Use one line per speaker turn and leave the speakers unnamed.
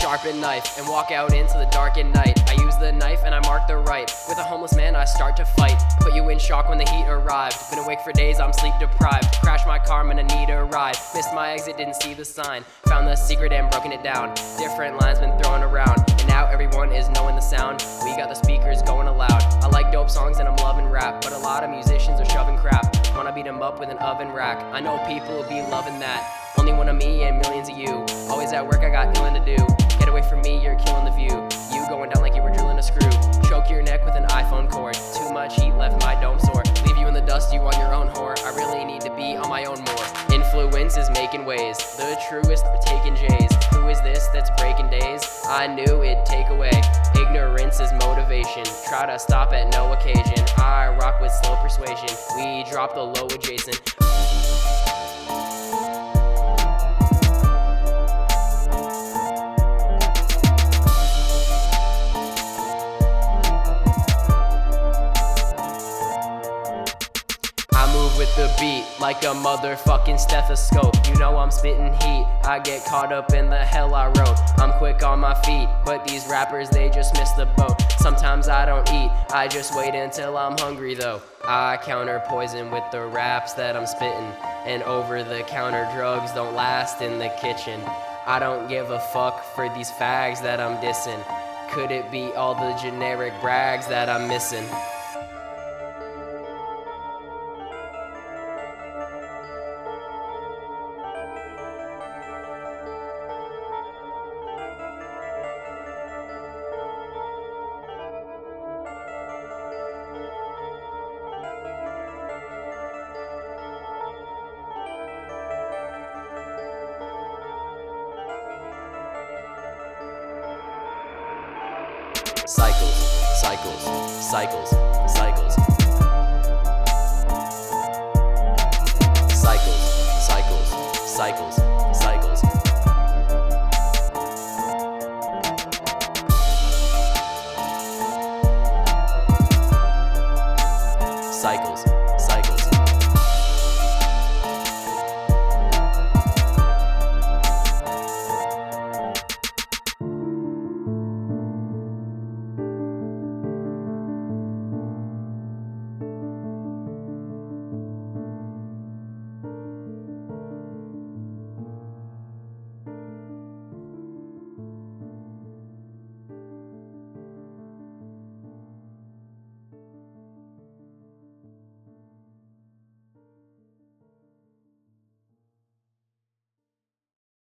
sharpened knife and walk out into the dark at night. I use the knife and I mark the right. With a homeless man, I start to fight. Put you in shock when the heat arrived. Been awake for days, I'm sleep deprived. Crash my car, I'm gonna need a ride. Missed my exit, didn't see the sign. Found the secret and broken it down. Different lines been thrown around. And now everyone is knowing the sound. We got the speakers going aloud. I like dope songs and I'm loving rap. But a lot of musicians are shoving crap. Wanna beat 'em up with an oven rack. I know people will be loving that. Only one of me and millions of you. Always at work, I got nothing to do. Away from me, you're killing the view. You going down like you were drilling a screw. Choke your neck with an iPhone cord. Too much heat left my dome sore. Leave you in the dust, you on your own whore. I really need to be on my own more. Influence is making ways. The truest are taking J's. Who is this that's breaking days? I knew it'd take away. Ignorance is motivation. Try to stop at no occasion. I rock with slow persuasion. We drop the low adjacent. The beat like a motherfucking stethoscope. You know I'm spitting heat. I get caught up in the hell I wrote. I'm quick on my feet, but these rappers they just miss the boat. Sometimes I don't eat, I just wait until I'm hungry though. I counter poison with the raps that I'm spitting, and over the counter drugs don't last in the kitchen. I don't give a fuck for these fags that I'm dissing. Could it be all the generic brags that I'm missing? Cycles, cycles, cycles, cycles. Cycles, cycles, cycles, cycles. Cycles.